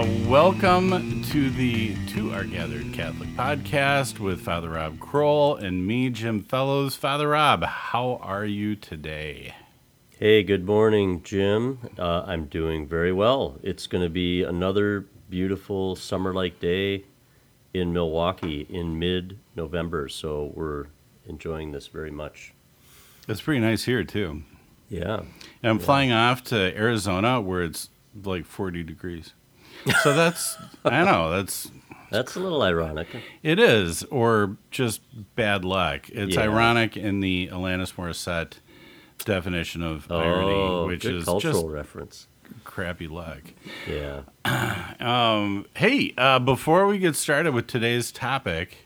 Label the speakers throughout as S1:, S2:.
S1: Uh, welcome to the To Our Gathered Catholic podcast with Father Rob Kroll and me, Jim Fellows. Father Rob, how are you today?
S2: Hey, good morning, Jim. Uh, I'm doing very well. It's going to be another beautiful summer like day in Milwaukee in mid November, so we're enjoying this very much.
S1: It's pretty nice here, too.
S2: Yeah.
S1: And I'm flying off to Arizona where it's like 40 degrees. So that's, I know, that's,
S2: That's a little ironic.
S1: it is, or just bad luck. It's
S2: Yeah.
S1: ironic in the Alanis Morissette definition of irony,
S2: Oh,
S1: which
S2: good
S1: is
S2: cultural
S1: just
S2: reference.
S1: crappy luck.
S2: Yeah.
S1: Um, hey, uh, before we get started with today's topic,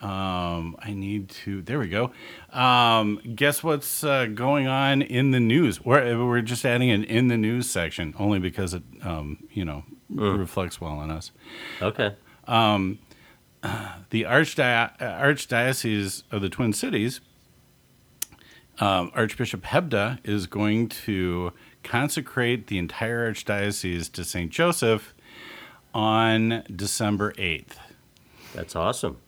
S1: um, I need to. There we go. Um, guess what's uh, going on in the news? We're, we're just adding an in the news section only because it, um, you know, reflects well on us.
S2: Okay.
S1: The Archdi- Archdiocese of the Twin Cities, um, Archbishop Hebda is going to consecrate the entire archdiocese to Saint Joseph on December eighth.
S2: That's awesome.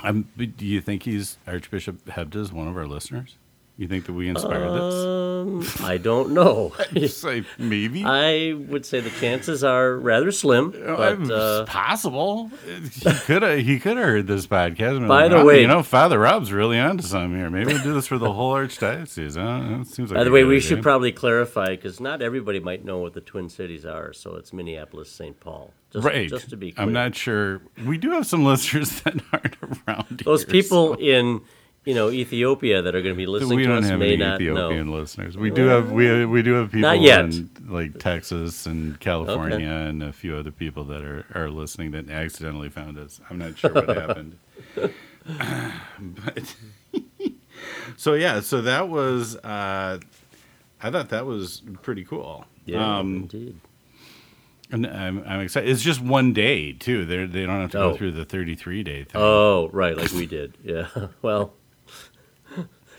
S1: Um, do you think he's Archbishop Hebda is one of our listeners? You think that we inspired
S2: Um, I don't know.
S1: this? Say maybe.
S2: I would say the chances are rather slim, but
S1: it's
S2: uh,
S1: possible. He could have. He could have heard this podcast.
S2: By the
S1: "Oh,
S2: way-
S1: you know, Father Rob's really onto something here. Maybe we'll do this for the whole archdiocese. Huh? It seems like.
S2: by the way, we
S1: idea.
S2: should probably clarify because not everybody might know what the Twin Cities are. So it's Minneapolis, St. Paul. Just,
S1: right.
S2: Just to be clear.
S1: I'm not sure. We do have some listeners that aren't around.
S2: Those
S1: here,
S2: people
S1: so-
S2: in you know Ethiopia that are going to be listening
S1: we
S2: to
S1: don't
S2: us
S1: have
S2: may
S1: any
S2: not
S1: Ethiopian
S2: know.
S1: listeners. We do have we we do have people in like Texas and California and a few other people that are, are listening that accidentally found us. I'm not sure what happened. but so yeah, so that was uh, I thought that was pretty cool.
S2: Yeah,
S1: Um,
S2: indeed.
S1: and I'm, I'm excited. It's just one day too. They they don't have to
S2: Oh.
S1: go through the 33 day thing.
S2: Oh, right, like we did. Yeah. Well,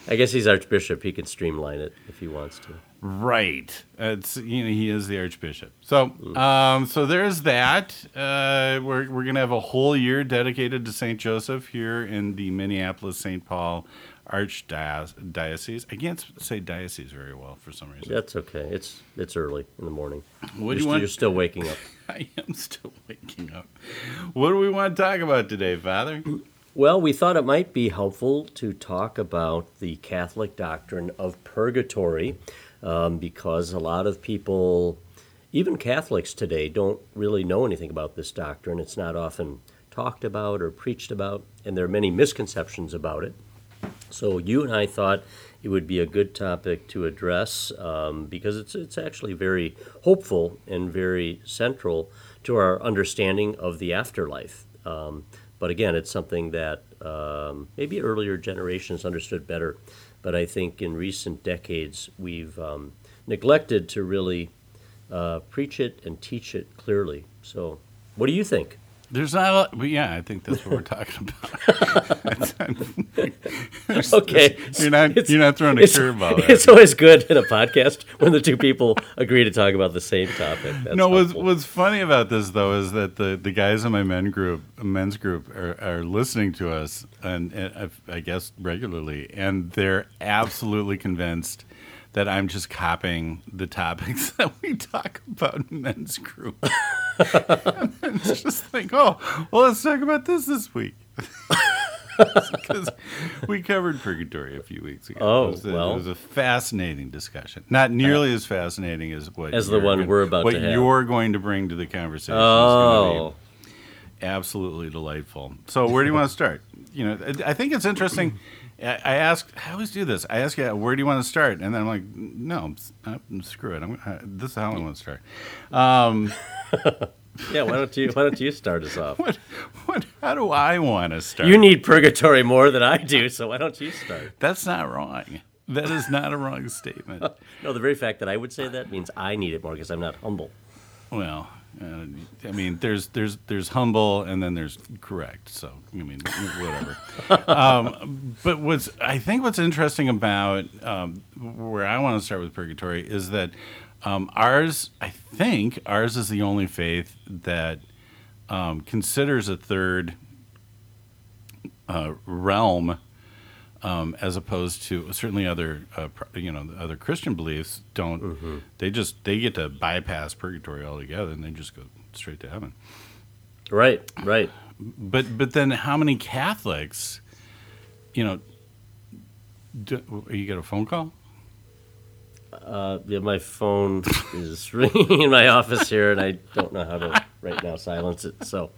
S2: I guess he's Archbishop. He can streamline it if he wants to.
S1: Right. It's you know he is the archbishop. So um so there's that. Uh we're we're going to have a whole year dedicated to St. Joseph here in the Minneapolis St. Paul Archdiocese. I can't say diocese very well for some reason.
S2: That's okay. It's it's early in the morning.
S1: What do
S2: you're,
S1: you want?
S2: you're still waking up.
S1: I am still waking up. What do we want to talk about today, Father?
S2: Well, we thought it might be helpful to talk about the Catholic doctrine of purgatory um, because a lot of people, even Catholics today, don't really know anything about this doctrine. It's not often talked about or preached about, and there are many misconceptions about it. So you and I thought it would be a good topic to address um, because it's it's actually very hopeful and very central to our understanding of the afterlife. Um, but again, it's something that um, maybe earlier generations understood better. But I think in recent decades we've um, neglected to really uh, preach it and teach it clearly. So, what do you think?
S1: There's not a lot, but yeah, I think that's what we're talking about.
S2: Okay,
S1: you're not you're not throwing a curveball.
S2: it's always good in a podcast when the two people agree to talk about the same topic. That's
S1: no, what's, what's funny about this though is that the, the guys in my men group, men's group, are, are listening to us, and, and I, I guess regularly, and they're absolutely convinced that I'm just copying the topics that we talk about in men's group. and then just like, oh, well, let's talk about this this week. Because we covered purgatory a few weeks ago.
S2: Oh,
S1: it was, a,
S2: well.
S1: it was a fascinating discussion. Not nearly uh, as fascinating as what
S2: As the
S1: you're
S2: one
S1: gonna-
S2: we're about
S1: what
S2: to have.
S1: you're going to bring to the conversation.
S2: Oh,
S1: be absolutely delightful. So, where do you want to start? You know, I think it's interesting. I I ask, I always do this. I ask you, where do you want to start? And then I'm like, no, uh, screw it. I'm, uh, this is how I want to start. Um,
S2: yeah. Why don't you Why don't you start us off?
S1: what, what, how do I want to start?
S2: You need purgatory more than I do, so why don't you start?
S1: That's not wrong. That is not a wrong statement.
S2: No, the very fact that I would say that means I need it more because I'm not humble.
S1: Well, uh, I mean, there's there's there's humble and then there's correct. So I mean, whatever. um, but what's I think what's interesting about um, where I want to start with purgatory is that Um, ours, I think, ours is the only faith that um, considers a third uh, realm um, as opposed to certainly other uh, you know other Christian beliefs don't
S2: Mm-hmm.
S1: they just they get to bypass purgatory altogether and they just go straight to heaven.
S2: Right, right.
S1: But but then how many Catholics, you know, do, you get a phone call?
S2: Uh, yeah, my phone is ringing in my office here, and I don't know how to right now silence it. So,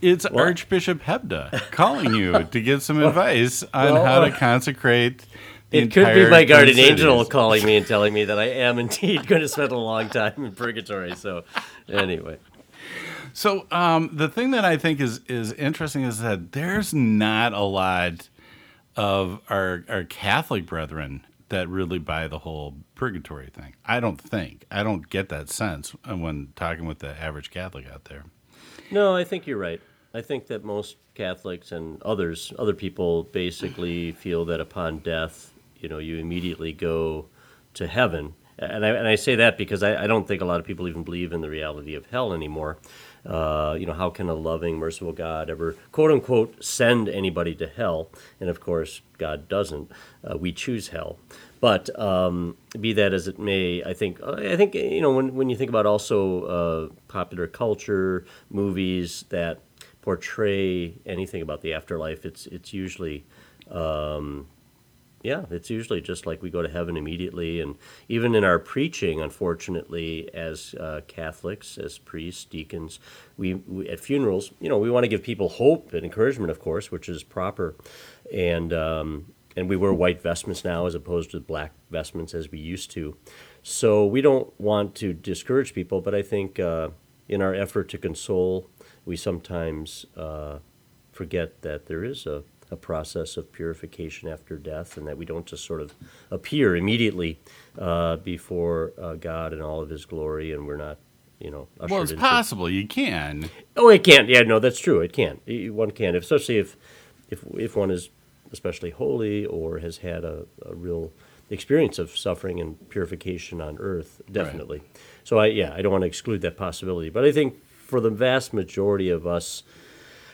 S1: It's
S2: Well-
S1: Archbishop Hebda calling you to give some advice on
S2: well,
S1: how to consecrate. The
S2: it could be my guardian angel calling me and telling me that I am indeed going to spend a long time in purgatory. So, anyway,
S1: So um, the thing that I think is is interesting is that there's not a lot of our our Catholic brethren that really buy the whole purgatory thing. I don't think. I don't get that sense when talking with the average Catholic out there.
S2: No, I think you're right. I think that most Catholics and others, other people, basically feel that upon death, you know, you immediately go to heaven. And I, and I say that because I, I don't think a lot of people even believe in the reality of hell anymore. Uh, you know, how can a loving, merciful God ever, quote unquote, send anybody to hell? And of course, God doesn't. Uh, we choose hell. But um, be that as it may, I think I think you know when when you think about also uh, popular culture, movies that portray anything about the afterlife, it's it's usually um, yeah, it's usually just like we go to heaven immediately. And even in our preaching, unfortunately, as uh, Catholics, as priests, deacons, we, we at funerals, you know, we want to give people hope and encouragement, of course, which is proper. And um, and we wear white vestments now as opposed to black vestments as we used to. So we don't want to discourage people, but I think uh, in our effort to console, we sometimes uh, forget that there is a, a process of purification after death and that we don't just sort of appear immediately uh, before uh, God in all of his glory and we're not, you know,
S1: Well, it's
S2: into-
S1: possible you can.
S2: Oh, it can. Yeah, no, that's true. It can. One can, especially if, if, if one is especially holy or has had a, a real experience of suffering and purification on earth, definitely. So I, yeah, I don't want to exclude that possibility. But I think for the vast majority of us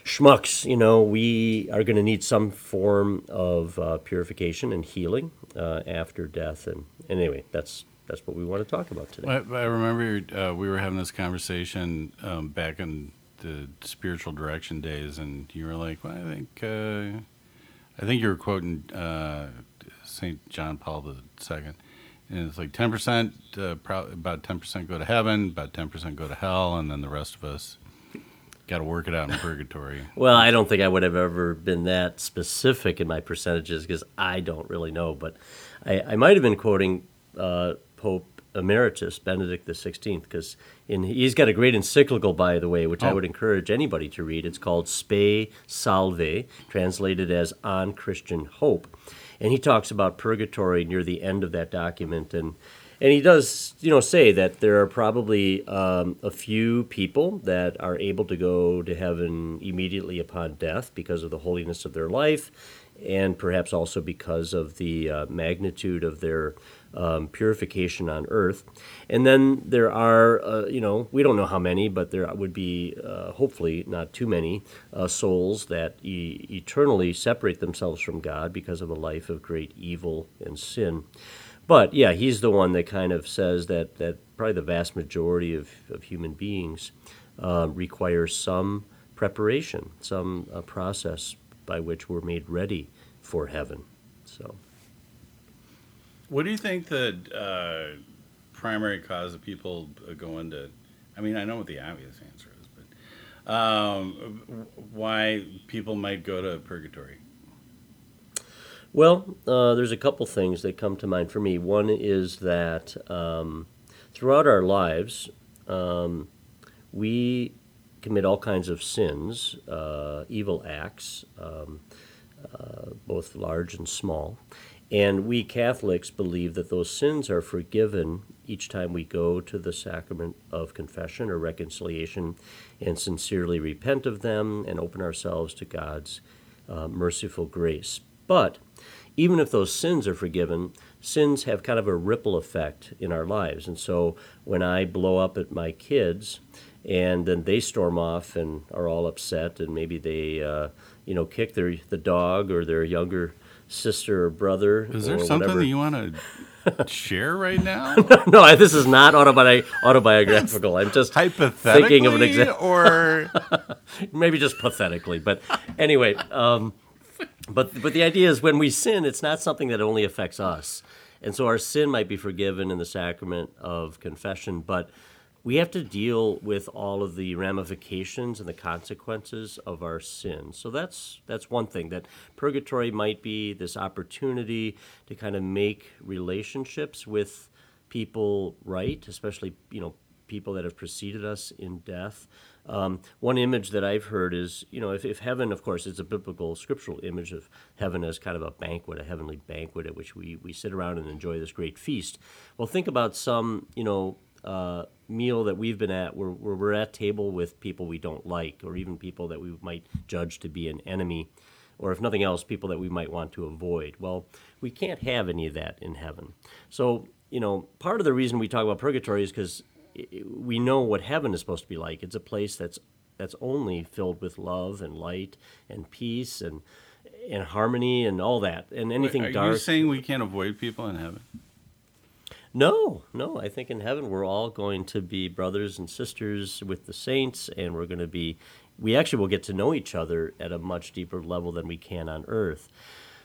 S2: schmucks, you know, we are going to need some form of uh, purification and healing uh, after death. And, and anyway, that's that's what we want to talk about today.
S1: I, I remember uh, we were having this conversation um, back in the spiritual direction days, and you were like, well, "I think, uh, I think you were quoting uh, Saint John Paul II, and it's like ten percent, uh, pro- about ten percent go to heaven, about ten percent go to hell, and then the rest of us got to work it out in purgatory."
S2: Well, I don't think I would have ever been that specific in my percentages because I don't really know. But I, I might have been quoting uh, Pope Emeritus Benedict XVI because he's got a great encyclical, by the way, which I
S1: Oh.
S2: would encourage anybody to read. It's called Spe Salvi, translated as On Christian Hope, and he talks about purgatory near the end of that document and. And he does, you know, say that there are probably um, a few people that are able to go to heaven immediately upon death because of the holiness of their life, and perhaps also because of the uh, magnitude of their um, purification on earth. And then there are, uh, you know, we don't know how many, but there would be uh, hopefully not too many uh, souls that e- eternally separate themselves from God because of a life of great evil and sin. But yeah, he's the one that kind of says that, that probably the vast majority of, of human beings uh, require some preparation, some uh, process by which we're made ready for heaven. So,
S1: What do you think the uh, primary cause of people uh, going to? I mean, I know what the obvious answer is, but um, why people might go to purgatory?
S2: well, uh, there's a couple things that come to mind for me. One is that um, throughout our lives, um, we commit all kinds of sins, uh, evil acts, um, uh, both large and small. And we Catholics believe that those sins are forgiven each time we go to the sacrament of confession or reconciliation and sincerely repent of them and open ourselves to God's uh, merciful grace. But even if those sins are forgiven, sins have kind of a ripple effect in our lives. And so when I blow up at my kids, and then they storm off and are all upset, and maybe they, uh, you know, kick their the dog or their younger sister or brother.
S1: Is there
S2: or
S1: something
S2: whatever.
S1: that you want to share right now?
S2: no, I- this is not autobi- autobiographical. I'm just
S1: Hypothetically,
S2: thinking of an example.
S1: or
S2: maybe just pathetically. But anyway, um, but but the idea is when we sin, it's not something that only affects us, and so our sin might be forgiven in the sacrament of confession, but we have to deal with all of the ramifications and the consequences of our sin. So that's that's one thing that purgatory might be this opportunity to kind of make relationships with people right, especially you know people that have preceded us in death. Um, one image that I've heard is, you know, if, if heaven, of course, it's a biblical scriptural image of heaven as kind of a banquet, a heavenly banquet at which we, we sit around and enjoy this great feast. Well, think about some, you know, uh, meal that we've been at where, where we're at table with people we don't like, or even people that we might judge to be an enemy, or if nothing else, people that we might want to avoid. Well, we can't have any of that in heaven. So, you know, part of the reason we talk about purgatory is because we know what heaven is supposed to be like. It's a place that's that's only filled with love and light and peace and and harmony and all that. And anything
S1: are
S2: dark.
S1: Are you saying we can't avoid people in heaven?
S2: No, no. I think in heaven we're all going to be brothers and sisters with the saints, and we're going to be. We actually will get to know each other at a much deeper level than we can on earth.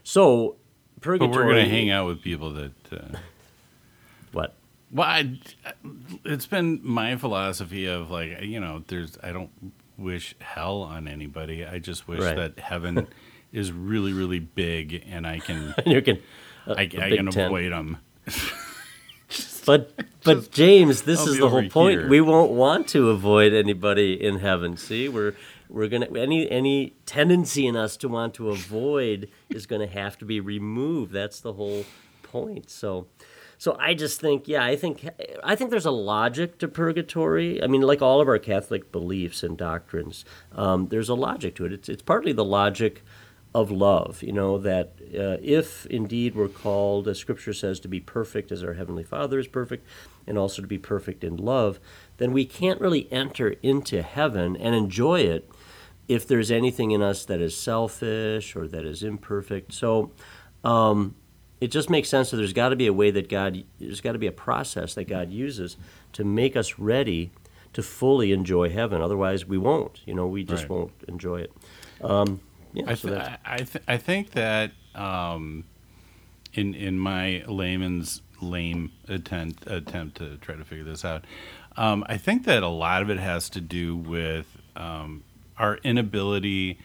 S2: So,
S1: But we're going to hang out with people that. Uh,
S2: What?
S1: well, I, it's been my philosophy of like you know, there's I don't wish hell on anybody. I just wish
S2: Right.
S1: that heaven is really really big and I can
S2: you can. uh,
S1: I, I can
S2: tent.
S1: avoid them.
S2: But but James, this
S1: I'll
S2: is the whole point.
S1: here.
S2: We won't want to avoid anybody in heaven. See, we're we're gonna any any tendency in us to want to avoid is gonna have to be removed. That's the whole point. So. So I just think, yeah, I think I think there's a logic to purgatory. I mean, like all of our Catholic beliefs and doctrines, um, there's a logic to it. It's it's partly the logic of love. You know that uh, if indeed we're called, as Scripture says, to be perfect as our heavenly Father is perfect, and also to be perfect in love, then we can't really enter into heaven and enjoy it if there's anything in us that is selfish or that is imperfect. So. Um, it just makes sense that there's got to be a way that God, there's got to be a process that God uses to make us ready to fully enjoy heaven. Otherwise, we won't. You know, we just
S1: Right.
S2: won't enjoy it. Um, yeah,
S1: I, th-
S2: that's,
S1: I, th- I think that um, in in my layman's lame attempt attempt to try to figure this out, um, I think that a lot of it has to do with um, our inability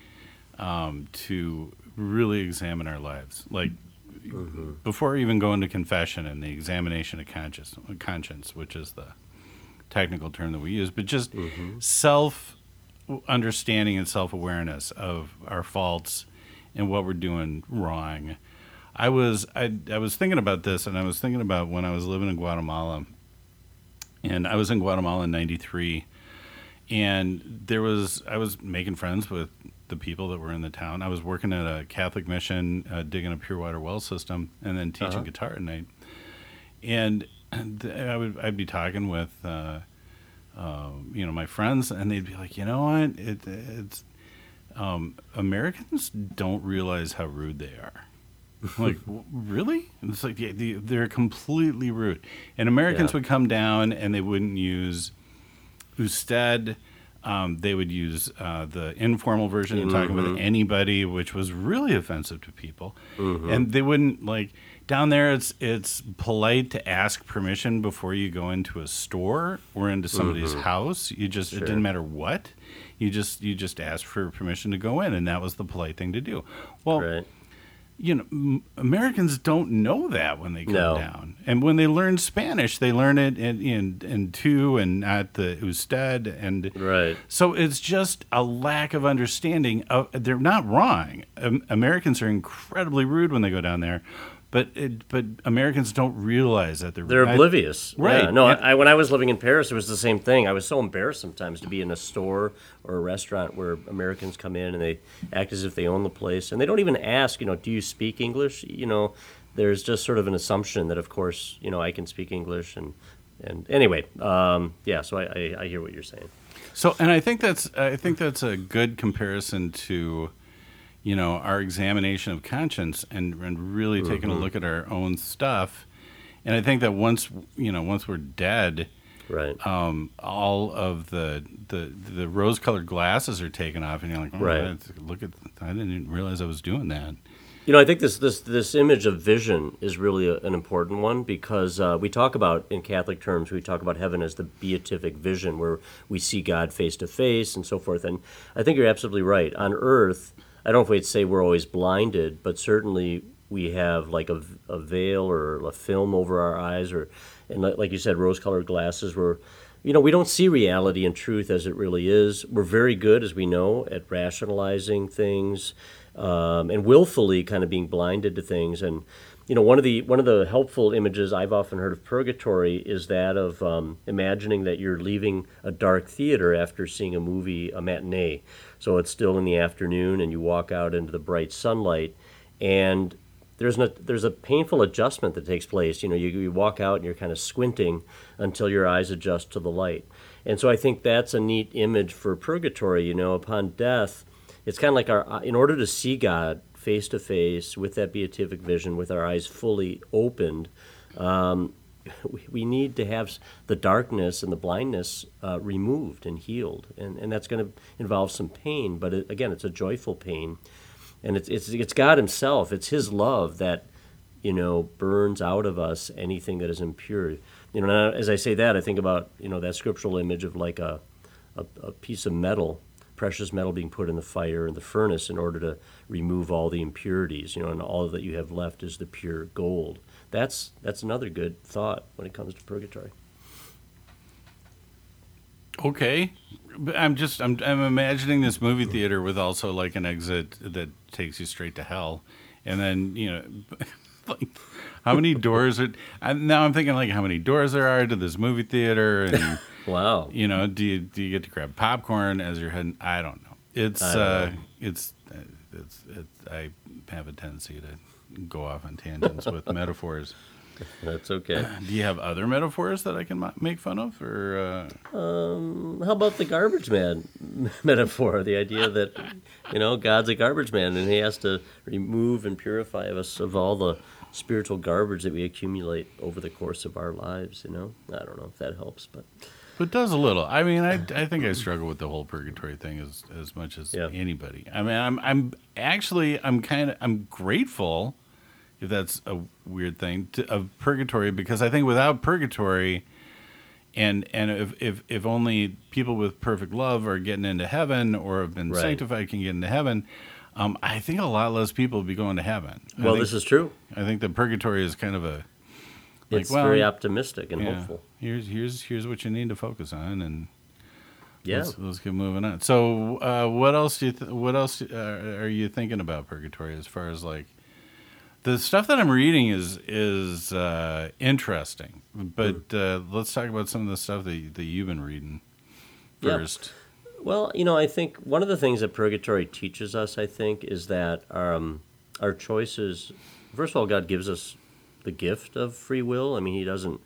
S1: um, to really examine our lives. Like before even going to confession and the examination of conscience, conscience, which is the technical term that we use, but just self understanding and self awareness of our faults and what we're doing wrong. I was I, I was thinking about this, and I was thinking about when I was living in Guatemala, and I was in Guatemala in '93, and there was I was making friends with the people that were in the town. I was working at a Catholic mission, uh, digging a pure water well system, and then teaching
S2: Uh-huh.
S1: guitar at night. And th- I would I'd be talking with. Uh, uh, you know my friends and they'd be like you know what? It, it's um, americans don't realize how rude they are. Like really? And it's like yeah, they- they're completely rude. And americans
S2: Yeah.
S1: would come down and they wouldn't use usted. Um, they would use uh, the informal version of talking with anybody which was really offensive to people. And they wouldn't like down there it's it's polite to ask permission before you go into a store or into somebody's house you just it didn't matter what you just you just asked for permission to go in and that was the polite thing to do well
S2: right.
S1: you know m- americans don't know that when they come
S2: No.
S1: down and when they learn spanish they learn it in in, in tú and not the usted and
S2: Right.
S1: so it's just a lack of understanding. Of, they're not wrong. Um, Americans are incredibly rude when they go down there, but it, but Americans don't realize that they're
S2: They're
S1: rude. I-
S2: oblivious.
S1: right.
S2: Yeah, no,
S1: And-
S2: I, when I was living in Paris, it was the same thing. I was so embarrassed sometimes to be in a store or a restaurant where Americans come in and they act as if they own the place, and they don't even ask, you know, do you speak English? You know, there's just sort of an assumption that, of course, you know, I can speak English and and anyway, um, yeah. So I, I, I hear what you're saying.
S1: So, and I think that's I think that's a good comparison to, you know, our examination of conscience and and really taking a look at our own stuff. And I think that once you know, once we're dead,
S2: Right.
S1: um, all of the the the rose-colored glasses are taken off, and you're like, oh,
S2: Right.
S1: look at, I didn't even realize I was doing that.
S2: You know, I think this this this image of vision is really a, an important one because uh, we talk about in Catholic terms we talk about heaven as the beatific vision, where we see God face to face and so forth. And I think you're absolutely right. On Earth, I don't know if we'd say we're always blinded, but certainly we have like a, a veil or a film over our eyes, or and like you said, rose-colored glasses, where you know we don't see reality and truth as it really is. We're very good, as we know, at rationalizing things um, and willfully kind of being blinded to things. And you know, one of the one of the helpful images I've often heard of purgatory is that of um, imagining that you're leaving a dark theater after seeing a movie, a matinee. So it's still in the afternoon, and you walk out into the bright sunlight, and there's no, there's a painful adjustment that takes place. You know, you, you walk out and you're kind of squinting until your eyes adjust to the light. And so I think that's a neat image for purgatory. You know, upon death, it's kind of like our in order to see God face to face with that beatific vision, with our eyes fully opened. Um, we, we need to have the darkness and the blindness uh, removed and healed, and, and that's going to involve some pain. But it, again, it's a joyful pain, and it's, it's it's God Himself. It's His love that you know burns out of us anything that is impure. You know, now, as I say that, I think about you know that scriptural image of like a a, a piece of metal, precious metal being put in the fire in the furnace in order to remove all the impurities, you know, and all that you have left is the pure gold. That's that's another good thought when it comes to purgatory.
S1: Okay, I'm just I'm I'm imagining this movie theater with also like an exit that takes you straight to hell, and then you know, like how many doors are? I'm, now I'm thinking like how many doors there are to this movie theater, and
S2: Wow.
S1: you know, do you do you get to grab popcorn as you're heading? I don't know. It's
S2: don't
S1: uh,
S2: know.
S1: it's uh, it's it's I have a tendency to go off on tangents with metaphors.
S2: That's okay.
S1: Do you have other metaphors that I can make fun of, or uh,
S2: How about the garbage man metaphor? The idea that you know God's a garbage man and He has to remove and purify us of all the spiritual garbage that we accumulate over the course of our lives. You know, I don't know if that helps, but
S1: It does a little. I mean, I, I think I struggle with the whole purgatory thing as as much as
S2: Yeah.
S1: anybody. I mean, I'm I'm actually I'm kind of I'm grateful, if that's a weird thing, to, of purgatory because I think without purgatory, and and if if if only people with perfect love are getting into heaven or have been
S2: Right.
S1: sanctified can get into heaven. Um, I think a lot less people would be going to heaven.
S2: Well,
S1: think,
S2: this is true.
S1: I think that purgatory is kind of a like,
S2: It's
S1: well,
S2: very optimistic and
S1: yeah,
S2: hopeful.
S1: Here's here's here's what you need to focus on, and
S2: Yeah.
S1: let's, let's get moving on. So, uh, what else do you th- what else uh, are you thinking about purgatory as far as like the stuff that I'm reading is is uh, interesting, but
S2: Hmm.
S1: uh, let's talk about some of the stuff that that you've been reading first.
S2: Well, you know, I think one of the things that purgatory teaches us, I think, is that um, our choices. First of all, God gives us the gift of free will. I mean, He doesn't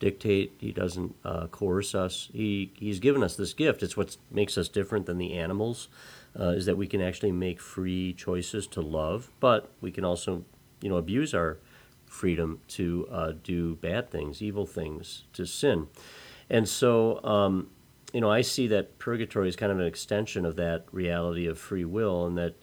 S2: dictate. He doesn't uh, coerce us. He He's given us this gift. It's what makes us different than the animals. Uh, is that we can actually make free choices to love, but we can also, you know, abuse our freedom to uh, do bad things, evil things, to sin. And so, um, you know, I see that purgatory is kind of an extension of that reality of free will, and that,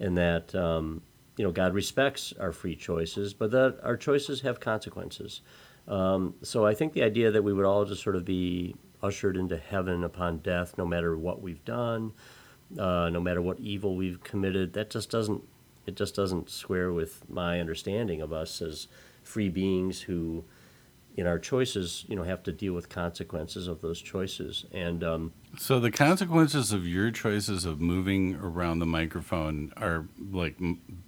S2: and that, um, you know, God respects our free choices, but that our choices have consequences. Um, so I think the idea that we would all just sort of be ushered into heaven upon death, no matter what we've done, uh, no matter what evil we've committed, that just doesn't it just doesn't square with my understanding of us as free beings who, in our choices, you know, have to deal with consequences of those choices. And um,
S1: So the consequences of your choices of moving around the microphone are like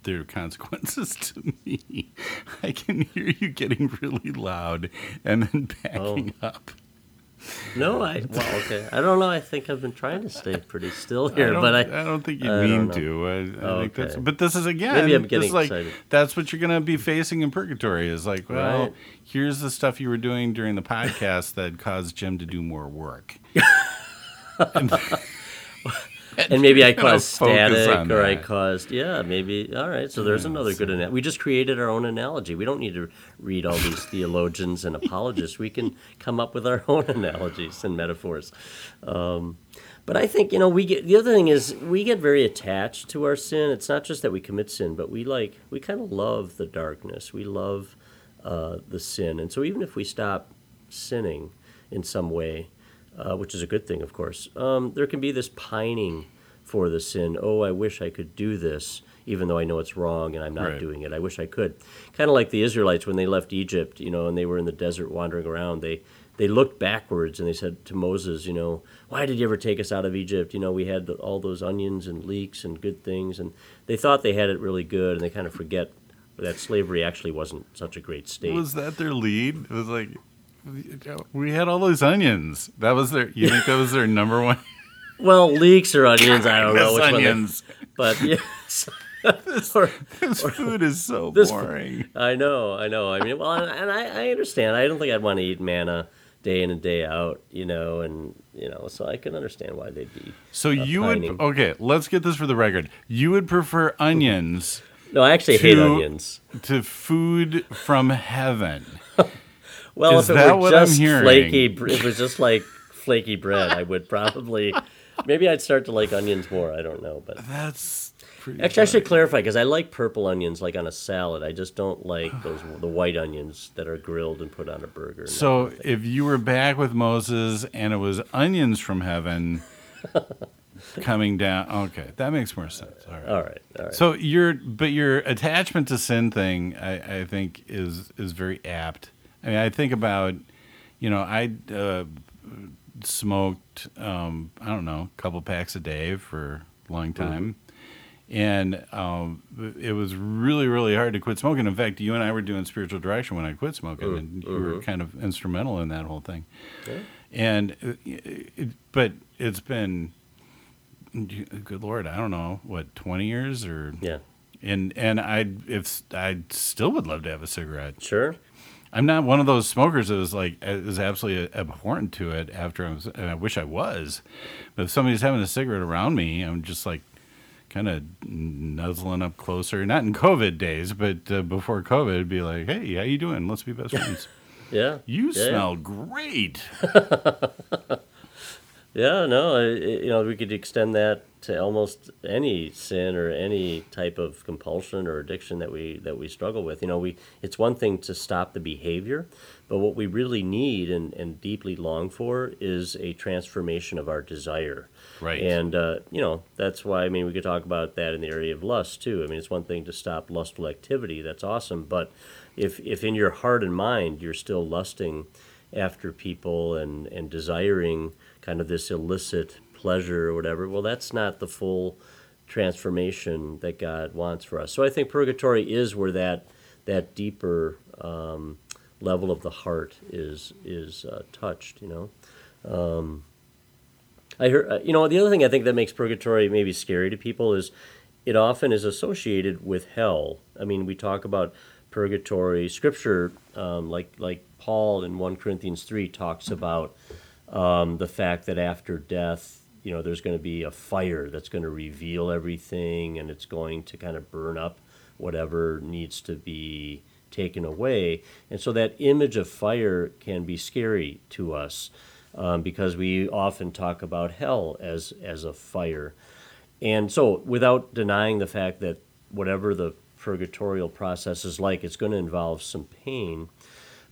S1: they're consequences to me. I can hear you getting really loud and then backing up.
S2: No, I well, okay. I don't know. I think I've been trying to stay pretty still here,
S1: don't,
S2: but I,
S1: I don't think you
S2: I
S1: mean to. I, I think that's,
S2: Okay.
S1: but this is again.
S2: Maybe I'm
S1: this
S2: getting
S1: is like,
S2: excited.
S1: That's what you're gonna be facing in purgatory. Is like, well,
S2: Right.
S1: here's the stuff you were doing during the podcast that caused Jim to do more work.
S2: and maybe I caused static, or I caused yeah, maybe. All right, so there's another good analogy. We just created our own analogy. We don't need to read all these theologians and apologists. We can come up with our own analogies and metaphors. Um, but I think you know we get the other thing is we get very attached to our sin. It's not just that we commit sin, but we like we kind of love the darkness. We love uh, the sin, and so even if we stop sinning in some way, uh, which is a good thing, of course, um, there can be this pining for the sin. Oh, I wish I could do this, even though I know it's wrong and I'm not
S1: Right.
S2: doing it. I wish I could. Kind of like the Israelites when they left Egypt, you know, and they were in the desert wandering around. They they looked backwards and they said to Moses, you know, why did you ever take us out of Egypt? You know, we had all those onions and leeks and good things, and they thought they had it really good, and they kind of forget that slavery actually wasn't such a great state.
S1: Was that their lead? It was like we had all those onions. That was their. You think that was their number one?
S2: well, leeks or onions, I don't know which
S1: onions.
S2: one. They, but yes. Or-
S1: This food is so
S2: This-
S1: boring.
S2: I know, I know. I mean, well, and, and I, I understand. I don't think I'd want to eat manna day in and day out, you know, and you know, so I can understand why they'd be.
S1: So you
S2: pining.
S1: would okay. Let's get this for the record. You would prefer onions
S2: No, I actually hate onions.
S1: to food from heaven.
S2: Well,
S1: Is
S2: if it were just flaky, if it was just like flaky bread, I would probably. Maybe I'd start to like onions more. I don't know, but
S1: That's pretty.
S2: actually, I should clarify because I like purple onions, like on a salad. I just don't like those the white onions that are grilled and put on a burger.
S1: So
S2: kind of
S1: if you were back with Moses and it was onions from heaven coming down, okay, that makes more sense. All right.
S2: all right, all right.
S1: So your but your attachment to sin thing, I, I think is is very apt. I mean, I think about, you know, I uh, smoked, um, I don't know, a couple packs a day for a long time, and um, it was really really hard to quit smoking. In fact, you and I were doing spiritual direction when I quit smoking, and you were kind of instrumental in that whole thing.
S2: Yeah.
S1: And uh, it, but it's been, good lord, I don't know what twenty years or
S2: yeah,
S1: and and I if I still would love to have a cigarette.
S2: sure.
S1: I'm not one of those smokers that is like is absolutely abhorrent to it. After I was, and I wish I was, but if somebody's having a cigarette around me, I'm just like kind of nuzzling up closer. Not in COVID days, but uh, before COVID, it'd be like, hey, how you doing? Let's be best friends.
S2: Yeah,
S1: You
S2: Yeah, yeah.
S1: smell great.
S2: Yeah, no, I- you know, we could extend that to almost any sin or any type of compulsion or addiction that we that we struggle with. You know, we it's one thing to stop the behavior, but what we really need and, and deeply long for is a transformation of our desire.
S1: Right.
S2: And uh, you know, that's why I mean we could talk about that in the area of lust too. I mean, it's one thing to stop lustful activity, that's awesome, but if if in your heart and mind you're still lusting after people and and desiring kind of this illicit pleasure or whatever, well, that's not the full transformation that God wants for us. So I think purgatory is where that that deeper um, level of the heart is is uh, touched. You know. Um, I heard, uh, you know, the other thing I think that makes purgatory maybe scary to people is it often is associated with hell. I mean, we talk about purgatory. Scripture, um, like like Paul in one Corinthians three talks about um, the fact that after death, you know, there's going to be a fire that's going to reveal everything, and it's going to kind of burn up whatever needs to be taken away. And so that image of fire can be scary to us um, because we often talk about hell as as a fire. And so, without denying the fact that whatever the purgatorial process is like, it's going to involve some pain.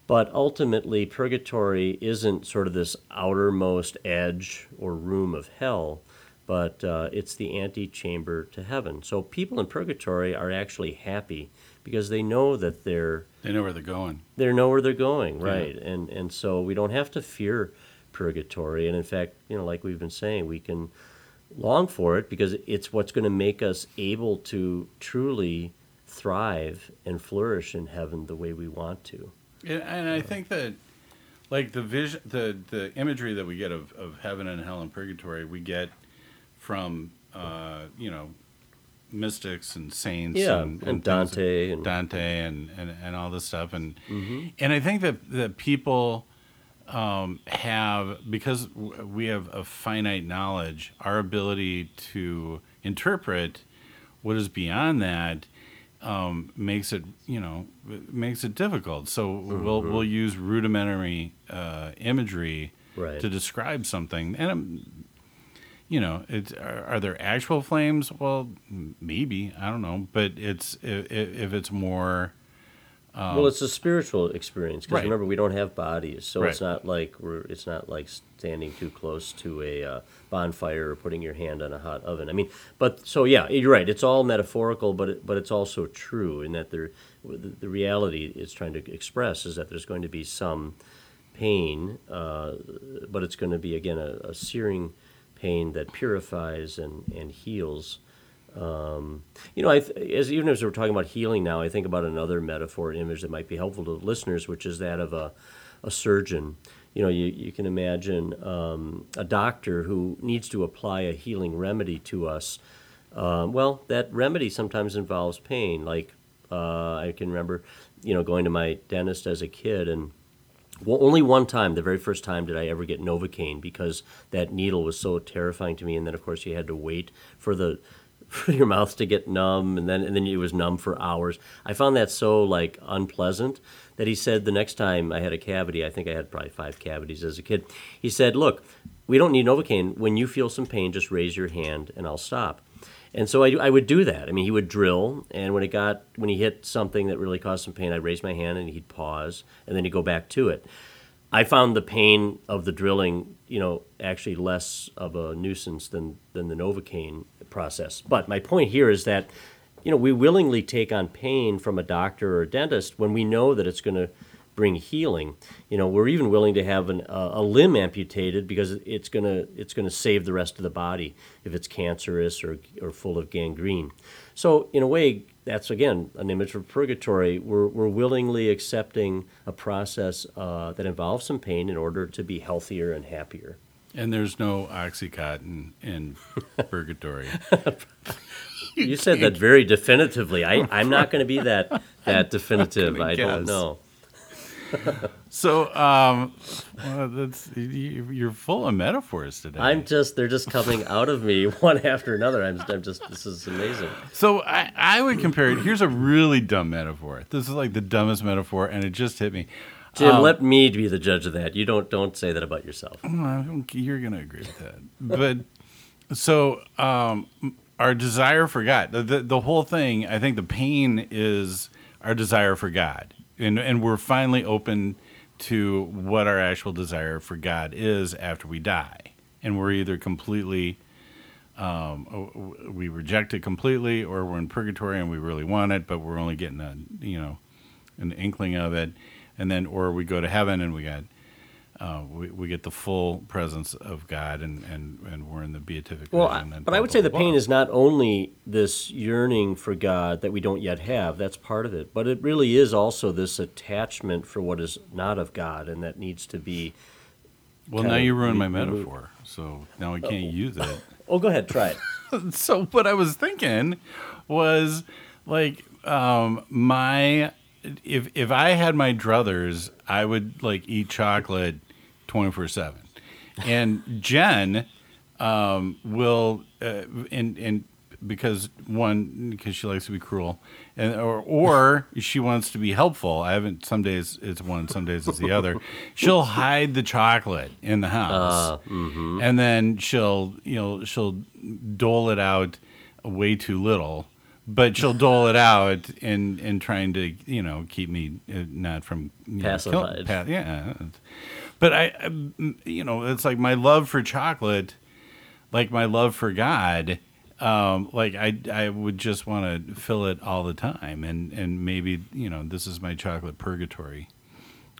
S2: But ultimately, purgatory isn't sort of this outermost edge or room of hell, but uh, it's the antechamber to heaven. So people in purgatory are actually happy because they know that they're
S1: They know where they're going.
S2: they know where they're going, right? And and so we don't have to fear purgatory. And in fact, you know, like we've been saying, we can long for it because it's what's going to make us able to truly thrive and flourish in heaven the way we want to.
S1: Yeah, and I think that like the vision, the the imagery that we get of, of heaven and hell and purgatory, we get from uh, you know mystics and saints
S2: Yeah,
S1: and,
S2: and
S1: things-
S2: Dante and-
S1: Dante and, and, and all this stuff and
S2: Mm-hmm.
S1: and I think that that people um, have because we have a finite knowledge, our ability to interpret what is beyond that um, makes it you know makes it difficult. So we'll
S2: Mm-hmm.
S1: we'll use rudimentary uh, imagery
S2: Right.
S1: to describe something, and um, you know, it's are, are there actual flames? Well, maybe I don't know, but it's if, if it's more
S2: well, it's a spiritual experience because
S1: Right.
S2: remember we don't have bodies, so it's not like we're. It's not like standing too close to a uh, bonfire or putting your hand on a hot oven. I mean, but so yeah, you're right. It's all metaphorical, but it, but it's also true in that there, the, the reality it's trying to express is that there's going to be some pain, uh, but it's going to be again a, a searing pain that purifies and and heals. Um, you know, I as even as we're talking about healing now, I think about another metaphor and image that might be helpful to listeners, which is that of a, a surgeon. You know, you, you can imagine um, a doctor who needs to apply a healing remedy to us. Um, well, that remedy sometimes involves pain. Like uh, I can remember, you know, going to my dentist as a kid and well, only one time, the very first time, did I ever get Novocaine because that needle was so terrifying to me. And then, of course, you had to wait for the for your mouth to get numb, and then and then it was numb for hours. I found that so like unpleasant that he said the next time I had a cavity, I think I had probably five cavities as a kid. He said, "Look, we don't need Novocaine. When you feel some pain, just raise your hand, and I'll stop." And so I, I would do that. I mean, he would drill, and when it got when he hit something that really caused some pain, I'd raise my hand, and he'd pause, and then he'd go back to it. I found the pain of the drilling, you know, actually less of a nuisance than than the Novocaine process. But my point here is that, you know, we willingly take on pain from a doctor or a dentist when we know that it's going to bring healing. You know, we're even willing to have an, uh, a limb amputated because it's gonna it's gonna save the rest of the body if it's cancerous or or full of gangrene. So in a way, that's again an image of purgatory. We're we're willingly accepting a process uh, that involves some pain in order to be healthier and happier.
S1: and there's no oxycontin in purgatory.
S2: You said that very definitively. I, I'm not going to be that that definitive.
S1: gonna
S2: I don't
S1: guess.
S2: know.
S1: So um, well, that's you- you're full of metaphors today.
S2: I'm just they're just coming out of me one after another. I'm I'm just this is amazing.
S1: So I, I would compare it. Here's a really dumb metaphor. This is like the dumbest metaphor, and it just hit me.
S2: Jim,
S1: Um,
S2: let me be the judge of that. You don't don't say that about yourself.
S1: Well, I don't- You're going to agree with that. But so um, our desire for God, the, the, the whole thing, I think the pain is our desire for God. And, and we're finally open to what our actual desire for God is after we die. And we're either completely, um, we reject it completely, or we're in purgatory and we really want it, but we're only getting a, you know, an inkling of it. And then, or we go to heaven and we got uh, we, we get the full presence of God and, and, and we're in the beatific
S2: Well,
S1: vision.
S2: but
S1: blah,
S2: I would
S1: blah,
S2: say the pain is not only this yearning for God that we don't yet have. That's part of it. But it really is also this attachment for what is not of God and that needs to be.
S1: Well, now you ruined my metaphor, so now I can't use it.
S2: Oh, go ahead, try it.
S1: so what I was thinking was like um, my if if I had my druthers, I would like eat chocolate twenty four seven, and Jen um, will uh, and and because one because she likes to be cruel and or or she wants to be helpful. I haven't some days it's one some days it's the other. She'll hide the chocolate in the house. And then she'll you know she'll dole it out way too little but she'll dole it out in in trying to you know keep me uh, not from you know, kill- yeah. But I, I you know it's like my love for chocolate like my love for God, um, like I I would just want to fill it all the time, and and maybe you know this is my chocolate purgatory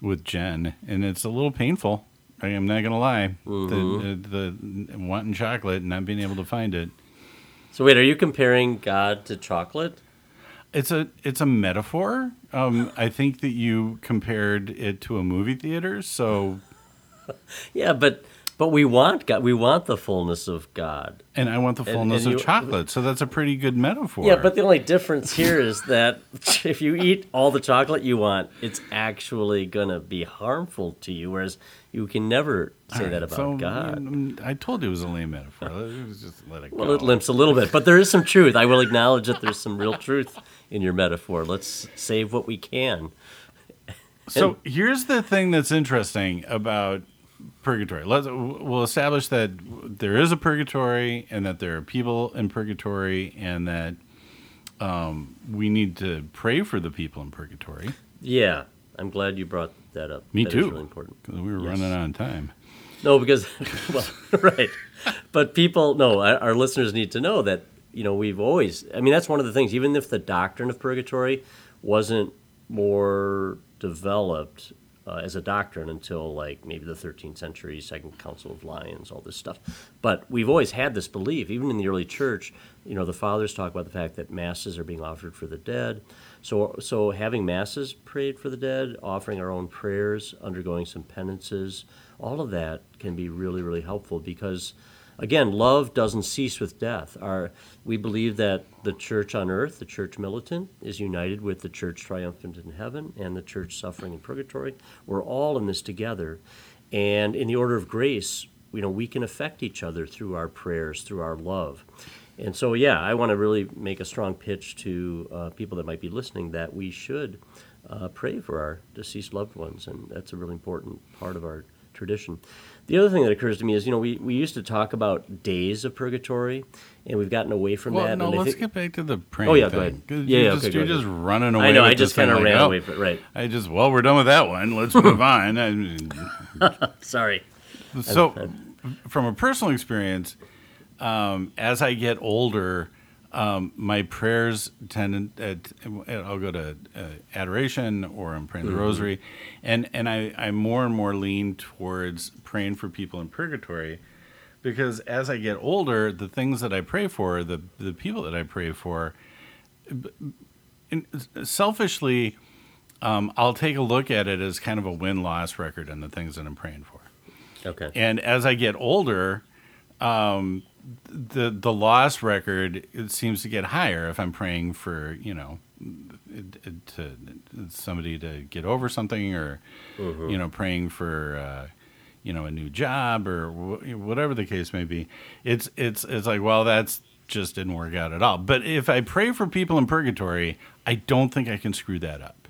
S1: with Jen, and it's a little painful. I am not gonna lie, the, the the wanting chocolate and not being able to find it.
S2: So wait, are you comparing God to chocolate?
S1: It's a it's a metaphor. Um, I think that you compared it to a movie theater. So,
S2: Yeah, but but we want God. We want the fullness of God.
S1: and I want the fullness
S2: and
S1: of
S2: you-
S1: chocolate. So that's a pretty good metaphor.
S2: Yeah, but the only difference here is that if you eat all the chocolate you want, it's actually gonna be harmful to you. Whereas you can never say
S1: All
S2: that about
S1: so,
S2: God.
S1: mm, I told you it was a lame metaphor. Let's just let it go.
S2: Well, it limps a little bit, but there is some truth. I will acknowledge that there's some real truth in your metaphor. Let's save what we can.
S1: So here's the thing that's interesting about purgatory. Let's we'll establish that there is a purgatory and that there are people in purgatory and that um, we need to pray for the people in purgatory.
S2: Yeah, I'm glad you brought that up.
S1: Me
S2: That
S1: too.
S2: really important.
S1: we were
S2: Yes.
S1: running out of time.
S2: No, because well, right. But people, no, our listeners need to know that you know we've always. I mean, that's one of the things. Even if the doctrine of purgatory wasn't more developed uh, as a doctrine until like maybe the 13th century, Second Council of Lyons, all this stuff. But we've always had this belief, even in the early church. You know, the fathers talk about the fact that masses are being offered for the dead. So, so having masses prayed for the dead, offering our own prayers, undergoing some penances, all of that can be really, really helpful because, again, love doesn't cease with death. Our, we believe that the church on earth, the church militant, is united with the church triumphant in heaven and the church suffering in purgatory. We're all in this together. And in the order of grace, you know, we can affect each other through our prayers, through our love. And so, yeah, I want to really make a strong pitch to uh, people that might be listening that we should uh, pray for our deceased loved ones, and that's a really important part of our tradition. The other thing that occurs to me is, you know, we, we used to talk about days of purgatory, and we've gotten away from
S1: Well,
S2: that.
S1: no, let's
S2: think-
S1: get back to the praying.
S2: Oh, yeah, go
S1: thing.
S2: ahead.
S1: 'Cause
S2: Yeah,
S1: you're
S2: yeah,
S1: just,
S2: okay, go
S1: you're
S2: ahead.
S1: just running away.
S2: I know, I just kind of ran
S1: oh,
S2: away from it, right.
S1: I just well, we're done with that one. Let's move on. I-
S2: Sorry.
S1: So, from a personal experience, um, as I get older, um, my prayers tend to, uh, I'll go to uh, adoration or I'm praying the rosary, and and I, I more and more lean towards praying for people in purgatory, because as I get older, the things that I pray for, the the people that I pray for, selfishly, um, I'll take a look at it as kind of a win loss record in the things that I'm praying for.
S2: Okay.
S1: And as I get older, um, the the loss record it seems to get higher if I'm praying for you know to somebody to get over something or you know praying for uh, you know a new job or wh- whatever the case may be. It's it's it's like well that's just didn't work out at all. But if I pray for people in purgatory, I don't think I can screw that up.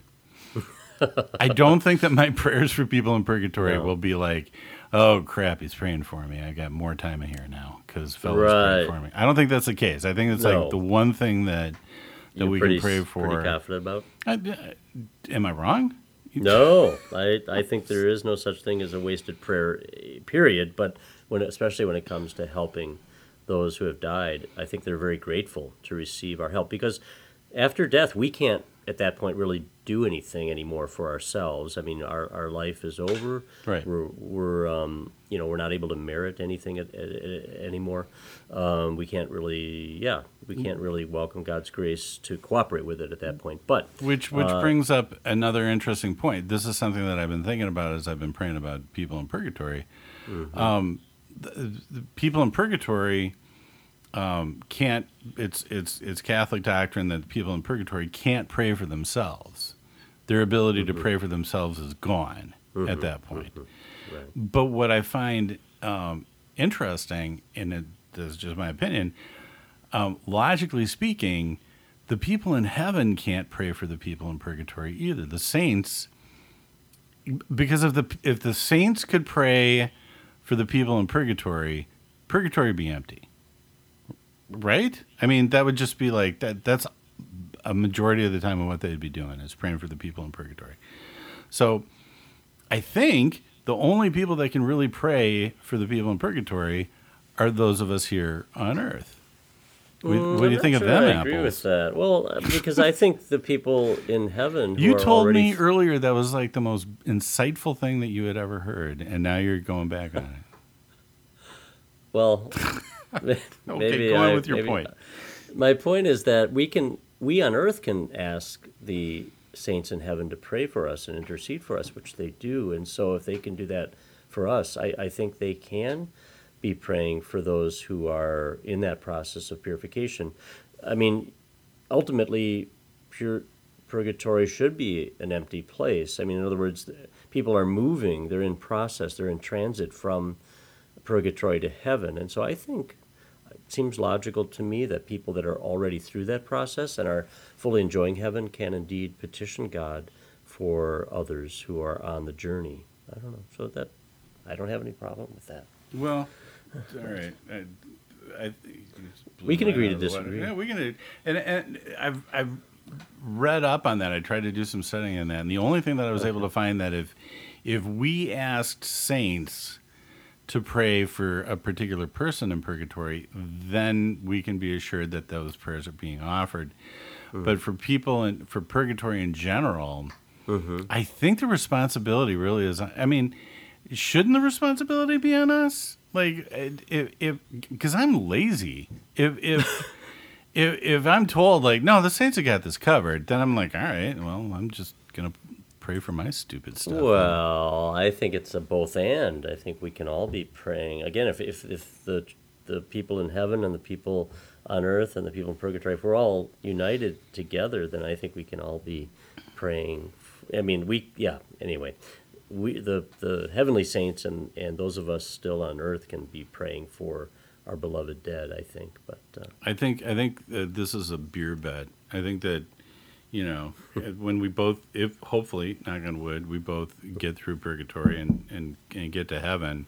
S1: I don't think that my prayers for people in purgatory
S2: No.
S1: will be like, oh crap, he's praying for me. I got more time in here now because fellas
S2: Right.
S1: prayed for me. I don't think that's the case. I think it's
S2: No.
S1: like the one thing that that
S2: You're
S1: we
S2: pretty,
S1: can pray for.
S2: Pretty confident about?
S1: I, I- am I wrong?
S2: No, I, I think there is no such thing as a wasted prayer, eh, period. But when, especially when it comes to helping those who have died, I think they're very grateful to receive our help because after death, we can't at that point really do anything anymore for ourselves. I mean, our, our life is over.
S1: Right.
S2: We're, we're um, you know, we're not able to merit anything at, at, at- anymore. Um, we can't really, yeah, we can't really welcome God's grace to cooperate with it at that point. But
S1: Which which
S2: Uh,
S1: brings up another interesting point. This is something that I've been thinking about as I've been praying about people in purgatory.
S2: Mm-hmm.
S1: Um, the, the people in purgatory um, can't. It's it's it's Catholic doctrine that people in purgatory can't pray for themselves. Their ability
S2: Mm-hmm.
S1: to pray for themselves is gone at that point.
S2: right.
S1: But what I find um, interesting, and it, this is just my opinion, um, logically speaking, the people in heaven can't pray for the people in purgatory either. The saints, because if the if the saints could pray for the people in purgatory, purgatory would be empty, right? I mean, that would just be like that. That's a majority of the time of what they'd be doing is praying for the people in purgatory. So, I think the only people that can really pray for the people in purgatory are those of us here on earth. What, what
S2: Mm,
S1: do you think
S2: sure
S1: of them
S2: I
S1: apples?
S2: agree with that. Well, uh, because I think the people in heaven.
S1: You told
S2: already,
S1: me earlier that was like the most insightful thing that you had ever heard, and now you're going back on it.
S2: Well, maybe
S1: Okay, go on
S2: I-
S1: with your
S2: maybe-
S1: point.
S2: My point is that we can we on earth can ask the saints in heaven to pray for us and intercede for us, which they do. And so if they can do that for us, I, I think they can be praying for those who are in that process of purification. I mean, ultimately, pure purgatory should be an empty place. I mean, in other words, people are moving, they're in process, they're in transit from purgatory to heaven. And so I think seems logical to me that people that are already through that process and are fully enjoying heaven can indeed petition God for others who are on the journey. I don't know. So that I don't have any problem with that.
S1: Well, all right. I, I,
S2: we can agree to
S1: disagree. Yeah, we can. And, and I've I've read up on that. I tried to do some studying on that, and the only thing that I was okay. able to find that if if we asked saints to pray for a particular person in purgatory, then we can be assured that those prayers are being offered. Mm-hmm. But for people in for purgatory in general, mm-hmm. I think the responsibility really is. I mean, shouldn't the responsibility be on us? Like, if because I'm lazy. If if if if I'm told like, no, the Saints have got this covered, then I'm like, all right, well, I'm just gonna pray for my stupid stuff.
S2: Well, I think it's a both and. I think we can all be praying again. If if if the the people in heaven and the people on earth and the people in purgatory, if we're all united together, then I think we can all be praying. I mean, we yeah. Anyway, we the the heavenly saints and and those of us still on earth can be praying for our beloved dead. I think, but uh,
S1: I think I think this is a beer bet. I think that you know when we both, if hopefully, knock on wood, we both get through purgatory and and, and get to heaven.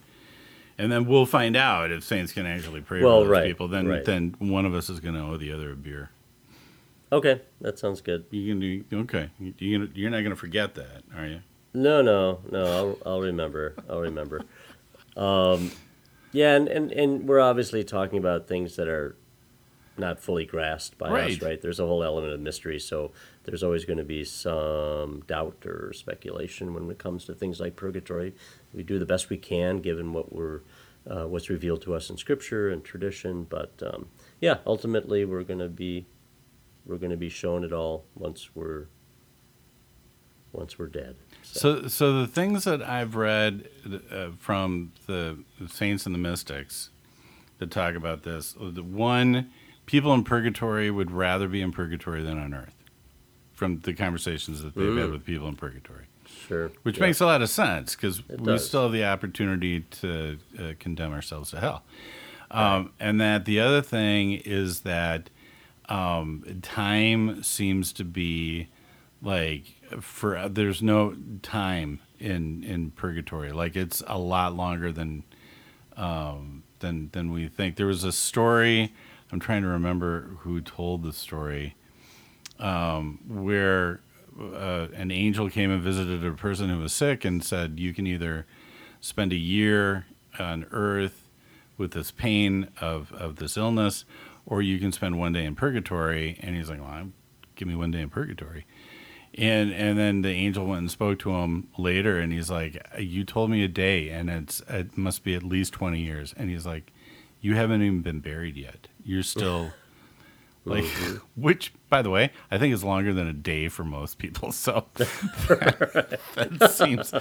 S1: And then we'll find out if saints can actually pray well, for those right, people. Then, right. then one of us is going to owe the other a beer.
S2: Okay, that sounds good.
S1: You can do okay. You, you're not going to forget that, are you?
S2: No, no, no. I'll, I'll remember. I'll remember. Um, yeah, and, and, and we're obviously talking about things that are not fully grasped by right. us, right? There's a whole element of mystery, so there's always going to be some doubt or speculation when it comes to things like purgatory. We do the best we can given what we're uh, what's revealed to us in Scripture and tradition, but um, yeah, ultimately we're going to be we're going to be shown it all once we're once we're dead.
S1: So. so, so the things that I've read uh, from the saints and the mystics that talk about this, the one, people in purgatory would rather be in purgatory than on earth, from the conversations that they've mm. had with people in purgatory.
S2: Sure.
S1: Which yeah. makes a lot of sense because we does. still have the opportunity to uh, condemn ourselves to hell. Um, right. And that the other thing is that um, time seems to be like for there's no time in in purgatory. Like it's a lot longer than um, than than we think. There was a story. I'm trying to remember who told the story, um, where uh, an angel came and visited a person who was sick and said, "You can either spend a year on Earth with this pain of of this illness, or you can spend one day in purgatory." And he's like, "Well, give me one day in purgatory." And and then the angel went and spoke to him later, and he's like, "You told me a day, and it's it must be at least twenty years." And he's like, "You haven't even been buried yet. You're still." like which by the way i think is longer than a day for most people so that, that, seems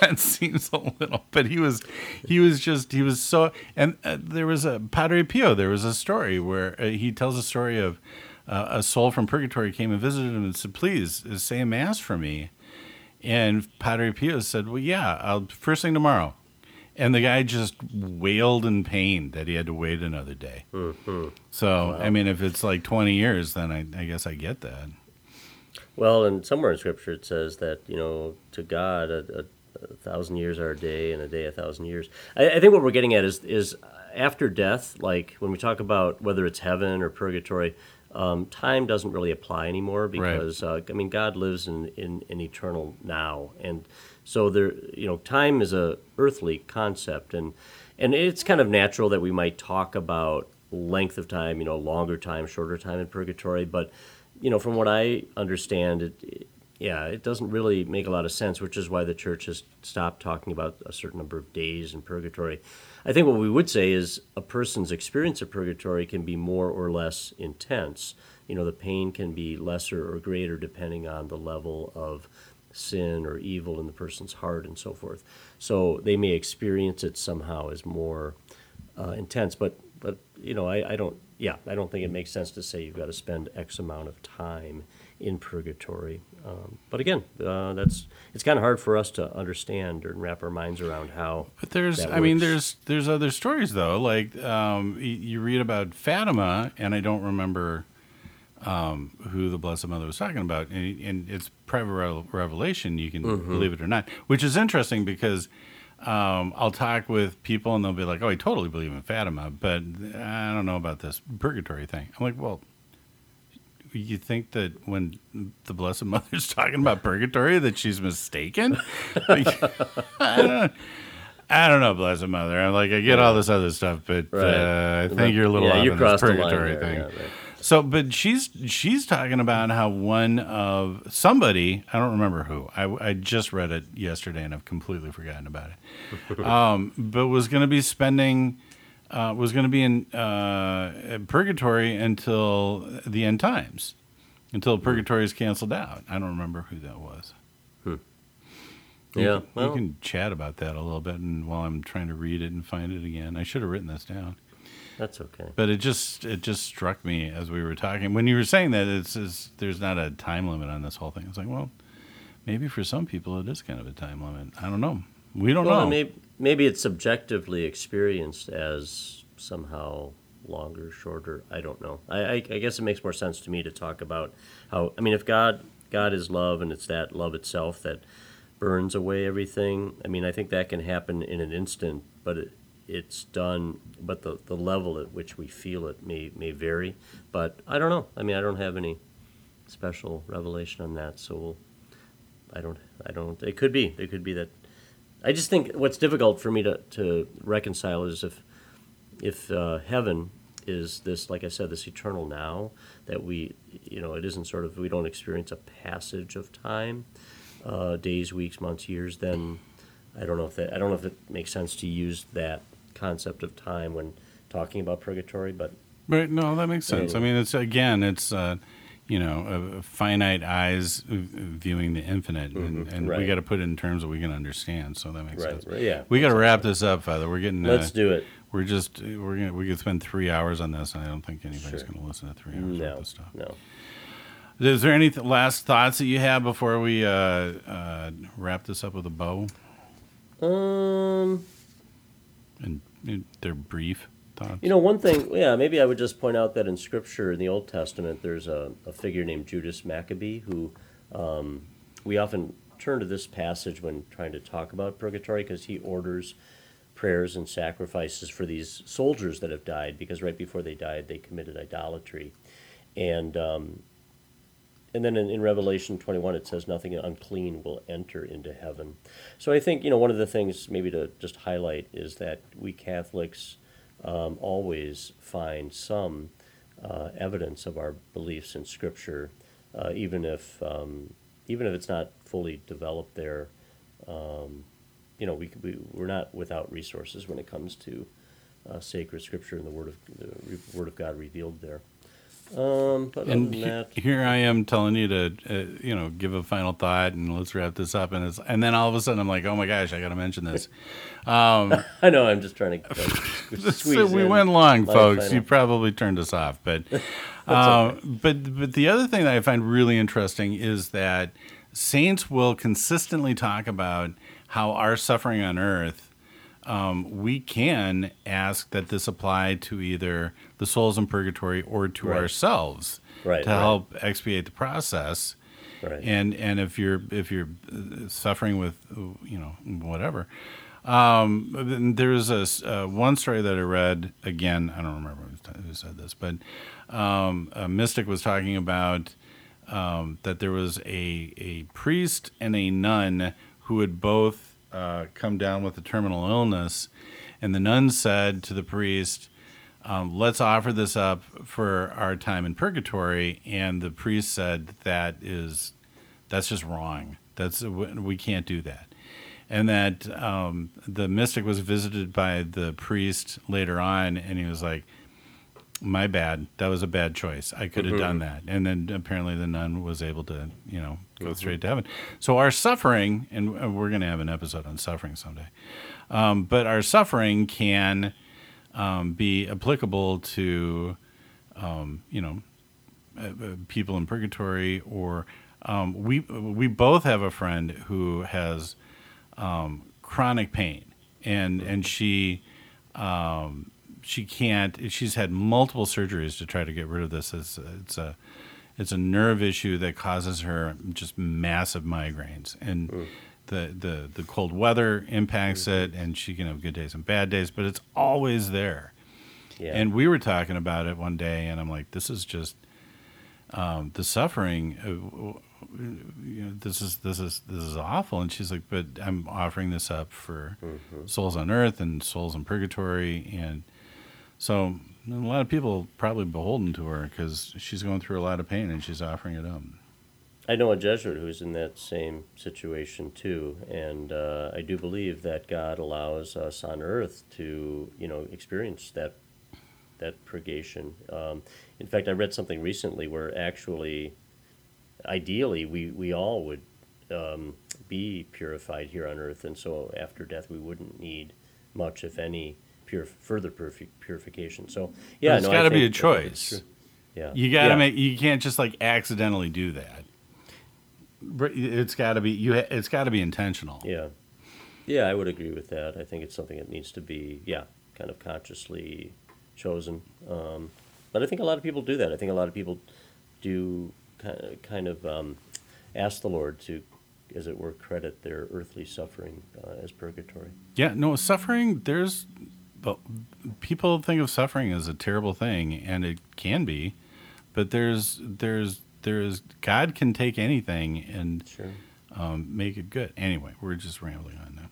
S1: that seems a little but he was he was just he was so and uh, there was a padre pio there was a story where uh, he tells a story of uh, a soul from purgatory came and visited him and said, "Please say a mass for me." And Padre Pio said, "Well, yeah, I'll first thing tomorrow." And the guy just wailed in pain that he had to wait another day. Mm-hmm. So, wow. I mean, if it's like 20 years, then I, I guess I get that.
S2: Well, and somewhere in Scripture it says that, you know, to God, a, a, a thousand years are a day, and a day a thousand years. I, I think what we're getting at is, is after death, like when we talk about whether it's heaven or purgatory, um, time doesn't really apply anymore because right. uh, I mean God lives in, in, in eternal now, and so there you know time is a earthly concept, and and it's kind of natural that we might talk about length of time, you know, longer time, shorter time in purgatory, but you know from what I understand, it, yeah, it doesn't really make a lot of sense, which is why the church has stopped talking about a certain number of days in purgatory. I think what we would say is a person's experience of purgatory can be more or less intense you know, the pain can be lesser or greater depending on the level of sin or evil in the person's heart and so forth. So they may experience it somehow as more uh, intense. But but you know, I, I don't. Yeah, I don't think it makes sense to say you've got to spend X amount of time in purgatory. Um, but again, uh, that's it's kind of hard for us to understand or wrap our minds around how.
S1: But there's, I mean, there's there's other stories though. Like um, you read about Fatima, and I don't remember um, who the Blessed Mother was talking about, and, and it's private revel- revelation. You can believe it or not, which is interesting because. Um, I'll talk with people and they'll be like, "Oh, I totally believe in Fatima, but I don't know about this purgatory thing." I'm like, "Well, you think that when the Blessed Mother's talking about purgatory that she's mistaken?" Like, I don't. I don't know, Blessed Mother. I'm like, I get all this other stuff, but
S2: Right.
S1: uh, I think you're a little
S2: yeah,
S1: off
S2: you
S1: on this
S2: crossed the line
S1: purgatory
S2: there,
S1: thing.
S2: yeah, right.
S1: So, but she's she's talking about how one of somebody I don't remember who I, I just read it yesterday and I've completely forgotten about it. um, but was going to be spending uh, was going to be in uh, purgatory until the end times, until purgatory is canceled out. I don't remember who that was. We
S2: Yeah,
S1: can-
S2: well-
S1: we can chat about that a little bit, and while I'm trying to read it and find it again, I should have written this down.
S2: That's okay.
S1: But it just it just struck me as we were talking when you were saying that it's, it's there's not a time limit on this whole thing. It's like, well, maybe for some people it is kind of a time limit. I don't know. We don't
S2: Well,
S1: know.
S2: maybe maybe it's subjectively experienced as somehow longer, shorter. I don't know. I, I, I guess it makes more sense to me to talk about how. I mean, if God God is love, and it's that love itself that burns away everything. I mean, I think that can happen in an instant, but it, it's done. But the the level at which we feel it may may vary. But I don't know. I mean, I don't have any special revelation on that, so we'll, I don't. I don't. It could be. It could be that I just think what's difficult for me to, to reconcile is if if uh, heaven is this, like I said, this eternal now that we, you know, it isn't sort of we don't experience a passage of time, uh, days, weeks, months, years. Then I don't know if that I don't know if it makes sense to use that concept of time when talking about purgatory, but
S1: Right? No, that makes sense. I mean, it's again, it's uh, you know, finite eyes viewing the infinite, and, and we
S2: right.
S1: got to put it in terms that we can understand. So that makes
S2: right,
S1: sense.
S2: right, yeah.
S1: We got to wrap this up, Father. We're getting.
S2: Let's
S1: uh,
S2: do it.
S1: We're just we're gonna we could spend three hours on this, and I don't think anybody's
S2: Sure.
S1: going to listen to three hours
S2: No,
S1: of this stuff.
S2: no.
S1: Is there any th- last thoughts that you have before we uh, uh, wrap this up with a bow?
S2: Um.
S1: And, and they're brief thoughts.
S2: You know, one thing, yeah, maybe I would just point out that in Scripture, in the Old Testament, there's a, a figure named Judas Maccabee who um, we often turn to this passage when trying to talk about purgatory because he orders prayers and sacrifices for these soldiers that have died because right before they died, they committed idolatry. And um, and then in, in Revelation 21, it says, Nothing unclean will enter into heaven. So I think, you know, one of the things maybe to just highlight is that we Catholics um, always find some uh, evidence of our beliefs in Scripture, uh, even if um, even if it's not fully developed there. Um, you know, we, we we're not without resources when it comes to uh, sacred Scripture and the Word of the Word of God revealed there. Um, but
S1: and he-
S2: that,
S1: here I am telling you to, uh, you know, give a final thought and let's wrap this up. And it's, and then all of a sudden I'm like, oh my gosh, I got to mention this.
S2: Um, I know I'm just trying to uh, squeeze
S1: so we went long, folks.
S2: final-
S1: You probably turned us off, but, um, but but the other thing that I find really interesting is that saints will consistently talk about how our suffering on earth. Um, we can ask that this apply to either the souls in purgatory or to
S2: Right.
S1: ourselves
S2: Right,
S1: to
S2: right.
S1: help expiate the process.
S2: Right.
S1: And and if you're if you're uh, suffering with uh, you know whatever, um, there's a uh, one story that I read again. I don't remember who who said this, but um, a mystic was talking about um, that there was a a priest and a nun who had both uh, come down with a terminal illness, and the nun said to the priest, um, let's offer this up for our time in purgatory. And the priest said that is, that's just wrong. That's we can't do that. And that um, the mystic was visited by the priest later on, and he was like, my bad. That was a bad choice. I could have done that. And then apparently the nun was able to, you know, go straight to heaven. So our suffering, and uh, we're going to have an episode on suffering someday, um, but our suffering can um, be applicable to, um, you know, uh, uh, people in purgatory or um, we we both have a friend who has um, chronic pain and and she um, she can't she's had multiple surgeries to try to get rid of this it's, it's a it's a nerve issue that causes her just massive migraines and
S2: Hmm.
S1: the, the the cold weather impacts it and she can have good days and bad days but it's always there
S2: Yeah.
S1: and we were talking about it one day, and I'm like, this is just um, the suffering. Uh, you know, this is this is this is awful. And she's like, but I'm offering this up for souls on earth and souls in purgatory, and so a lot of people probably beholden to her because she's going through a lot of pain and she's offering it up.
S2: I know a Jesuit who's in that same situation too, and uh, I do believe that God allows us on Earth to, you know, experience that that purgation. Um, in fact, I read something recently where actually, ideally, we we all would um, be purified here on Earth, and so after death, we wouldn't need much, if any, pure further purifi- purification. So, yeah,
S1: it's
S2: no,
S1: got to be a
S2: think- I think it's
S1: choice.
S2: Yeah,
S1: You got to
S2: Yeah.
S1: make. You can't just like accidentally do that. But It's got to be you. ha- It's got to be intentional.
S2: Yeah. Yeah, I would agree with that. I think it's something that needs to be, yeah, kind of consciously chosen. Um, but I think a lot of people do that. I think a lot of people do kind of, kind of um, ask the Lord to, as it were, credit their earthly suffering uh, as purgatory.
S1: Yeah, no, suffering, there's well, people think of suffering as a terrible thing and it can be, but there's there's there's God can take anything and
S2: Sure.
S1: um, make it good. Anyway, we're just rambling on that.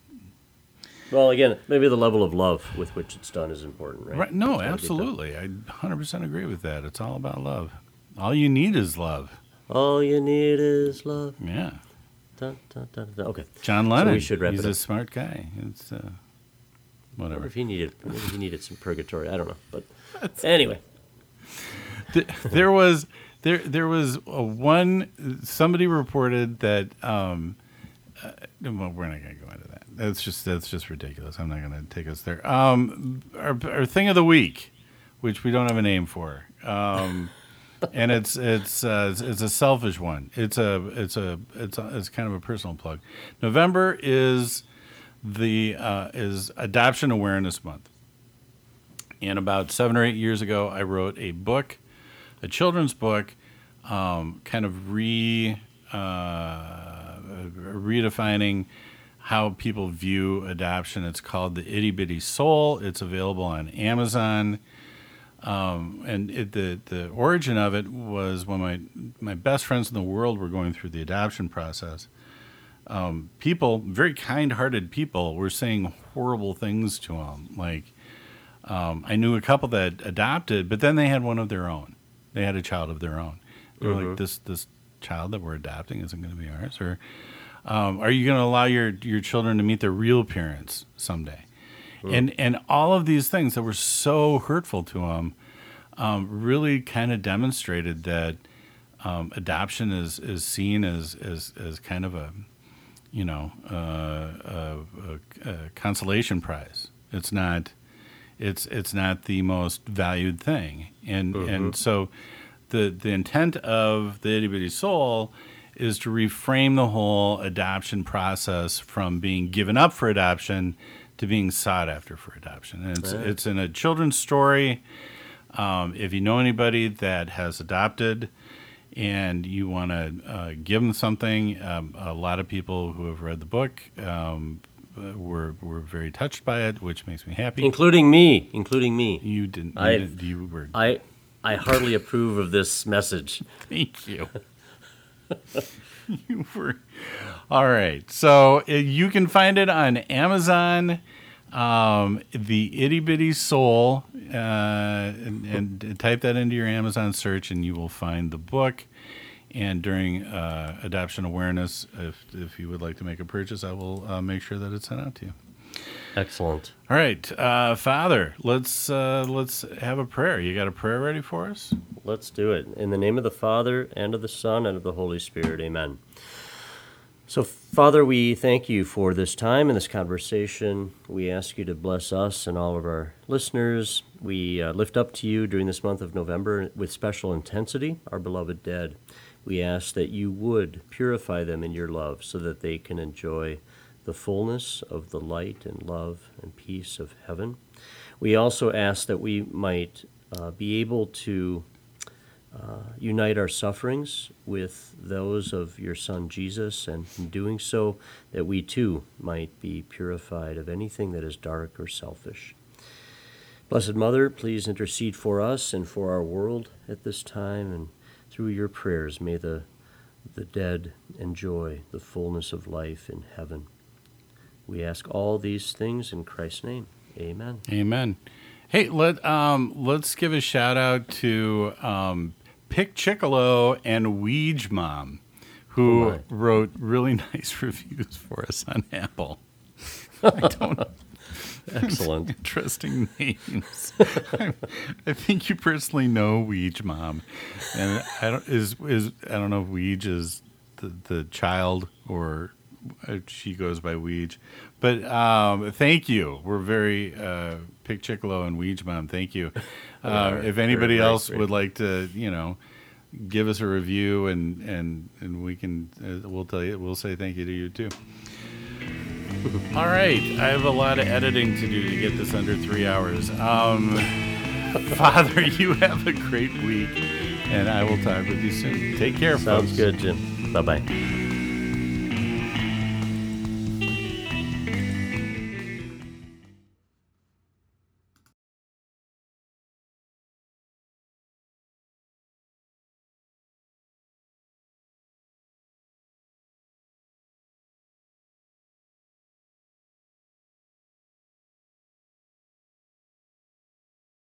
S2: Well, again, maybe the level of love with which it's done is important, right?
S1: Right? No,
S2: It's gotta be done.
S1: absolutely. I 100% agree with that. It's all about love. All you need is love.
S2: All you need is love.
S1: Yeah.
S2: Okay.
S1: John
S2: So
S1: Lennon.
S2: we should wrap
S1: He's
S2: it
S1: a smart guy. It's uh,
S2: I wonder
S1: whatever.
S2: if he needed, maybe he needed some purgatory. I don't know, but anyway.
S1: Th- there was there there was a one somebody reported that um uh, well we're not going to go into that that's just that's just ridiculous i'm not going to take us there um our, our thing of the week which we don't have a name for um and it's it's uh, it's, it's a selfish one it's a it's a it's a, it's kind of a personal plug november is the uh, is adoption awareness month and about seven or eight years ago i wrote a book a children's book, um, kind of re uh, redefining how people view adoption. It's called the Itty Bitty Soul. It's available on Amazon. Um, and it, the the origin of it was when my my best friends in the world were going through the adoption process. Um, people, very kind-hearted people, were saying horrible things to them. Like um, I knew a couple that adopted, but then they had one of their own. They had a child of their own. They were like, "This this child that we're adopting isn't going to be ours." Or, um, "Are you going to allow your your children to meet their real parents someday?" And and all of these things that were so hurtful to them um, really kind of demonstrated that um, adoption is is seen as as as kind of a you know uh, a, a, a consolation prize. It's not it's it's not the most valued thing, and and so the the intent of the itty bitty soul is to reframe the whole adoption process from being given up for adoption to being sought after for adoption. And it's it's in a children's story. Um, if you know anybody that has adopted and you want to uh, give them something, um, a lot of people who have read the book um, were were very touched by it, which makes me happy.
S2: Including me, including me.
S1: You didn't. You,
S2: I-
S1: didn't, you were.
S2: I I hardly approve of this message.
S1: Thank you. you were. All right. So uh, you can find it on Amazon. Um, the itty bitty soul, uh, and, and type that into your Amazon search, and you will find the book. And during uh, adoption awareness, if if you would like to make a purchase, I will uh, make sure that it's sent out to you.
S2: Excellent.
S1: All right, uh, Father, let's uh, let's have a prayer. You got a prayer ready for us?
S2: Let's do it. In the name of the Father, and of the Son, and of the Holy Spirit. Amen. So, Father, we thank you for this time and this conversation. We ask you to bless us and all of our listeners. We uh, lift up to you during this month of November with special intensity our beloved dead. We ask that you would purify them in your love so that they can enjoy the fullness of the light and love and peace of heaven. We also ask that we might uh, be able to uh, unite our sufferings with those of your Son Jesus, and in doing so, that we too might be purified of anything that is dark or selfish. Blessed Mother, please intercede for us and for our world at this time, and through your prayers, may the, the dead enjoy the fullness of life in heaven. We ask all these things in Christ's name. Amen.
S1: Amen. Hey, let um, let's give a shout out to um, Pick Chickalo and Weege Mom, who
S2: Oh,
S1: wrote really nice reviews for us on Apple. I don't
S2: Excellent.
S1: interesting names. I think you personally know Weege Mom, and I don't is is I don't know if Weege is the the child or she goes by Weege, but um, thank you. We're very uh, Pick Chickalo and Weege Mom. Thank you. Uh, if anybody
S2: very
S1: else
S2: great.
S1: would like to, you know. Give us a review and and and we can uh, we'll tell you we'll say thank you to you too. All right, I have a lot of editing to do to get this under three hours. Um, Father, you have a great week, and I will talk with you soon. Take care,
S2: Sounds
S1: folks.
S2: good, Jim. Bye bye.